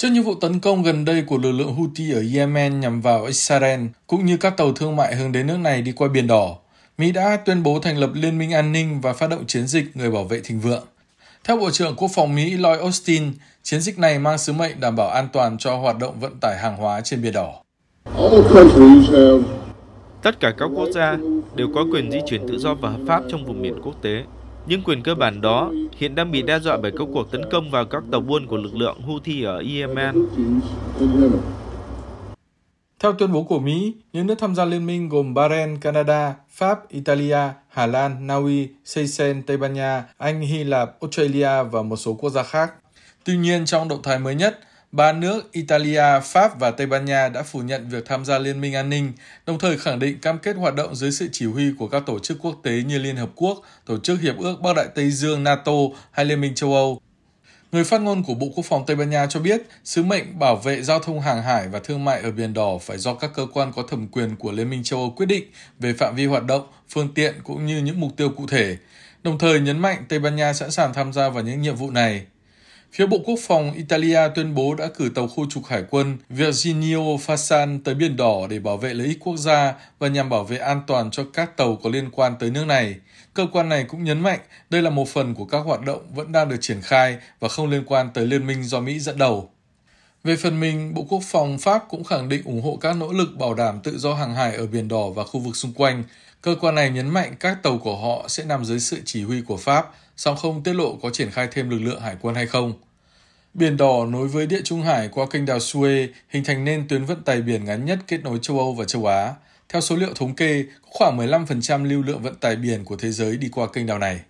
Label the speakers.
Speaker 1: Trước những vụ tấn công gần đây của lực lượng Houthi ở Yemen nhằm vào Israel, cũng như các tàu thương mại hướng đến nước này đi qua Biển Đỏ, Mỹ đã tuyên bố thành lập Liên minh an ninh và phát động chiến dịch Người bảo vệ thịnh vượng. Theo Bộ trưởng Quốc phòng Mỹ Lloyd Austin, chiến dịch này mang sứ mệnh đảm bảo an toàn cho hoạt động vận tải hàng hóa trên Biển Đỏ.
Speaker 2: Tất cả các quốc gia đều có quyền di chuyển tự do và hợp pháp trong vùng biển quốc tế. Nhưng quyền cơ bản đó hiện đang bị đe dọa bởi các cuộc tấn công vào các tàu buôn của lực lượng Houthi ở Yemen.
Speaker 1: Theo tuyên bố của Mỹ, những nước tham gia liên minh gồm Bahrain, Canada, Pháp, Italia, Hà Lan, Na Uy, Seychelles, Tây Ban Nha, Anh, Hy Lạp, Australia và một số quốc gia khác. Tuy nhiên, trong động thái mới nhất, ba nước Italia, Pháp và Tây Ban Nha đã phủ nhận việc tham gia Liên minh an ninh, đồng thời khẳng định cam kết hoạt động dưới sự chỉ huy của các tổ chức quốc tế như Liên Hợp Quốc, Tổ chức Hiệp ước Bắc Đại Tây Dương NATO hay Liên minh châu Âu. Người phát ngôn của Bộ Quốc phòng Tây Ban Nha cho biết, sứ mệnh bảo vệ giao thông hàng hải và thương mại ở Biển Đỏ phải do các cơ quan có thẩm quyền của Liên minh châu Âu quyết định về phạm vi hoạt động, phương tiện cũng như những mục tiêu cụ thể. Đồng thời nhấn mạnh Tây Ban Nha sẵn sàng tham gia vào những nhiệm vụ này. Phía Bộ Quốc phòng Italia tuyên bố đã cử tàu khu trục hải quân Virginio Fasan tới Biển Đỏ để bảo vệ lợi ích quốc gia và nhằm bảo vệ an toàn cho các tàu có liên quan tới nước này. Cơ quan này cũng nhấn mạnh đây là một phần của các hoạt động vẫn đang được triển khai và không liên quan tới liên minh do Mỹ dẫn đầu. Về phần mình, Bộ Quốc phòng Pháp cũng khẳng định ủng hộ các nỗ lực bảo đảm tự do hàng hải ở Biển Đỏ và khu vực xung quanh. Cơ quan này nhấn mạnh các tàu của họ sẽ nằm dưới sự chỉ huy của Pháp, song không tiết lộ có triển khai thêm lực lượng hải quân hay không. Biển Đỏ nối với Địa Trung Hải qua kênh đào Suez hình thành nên tuyến vận tải biển ngắn nhất kết nối châu Âu và châu Á. Theo số liệu thống kê, có khoảng 15% lưu lượng vận tải biển của thế giới đi qua kênh đào này.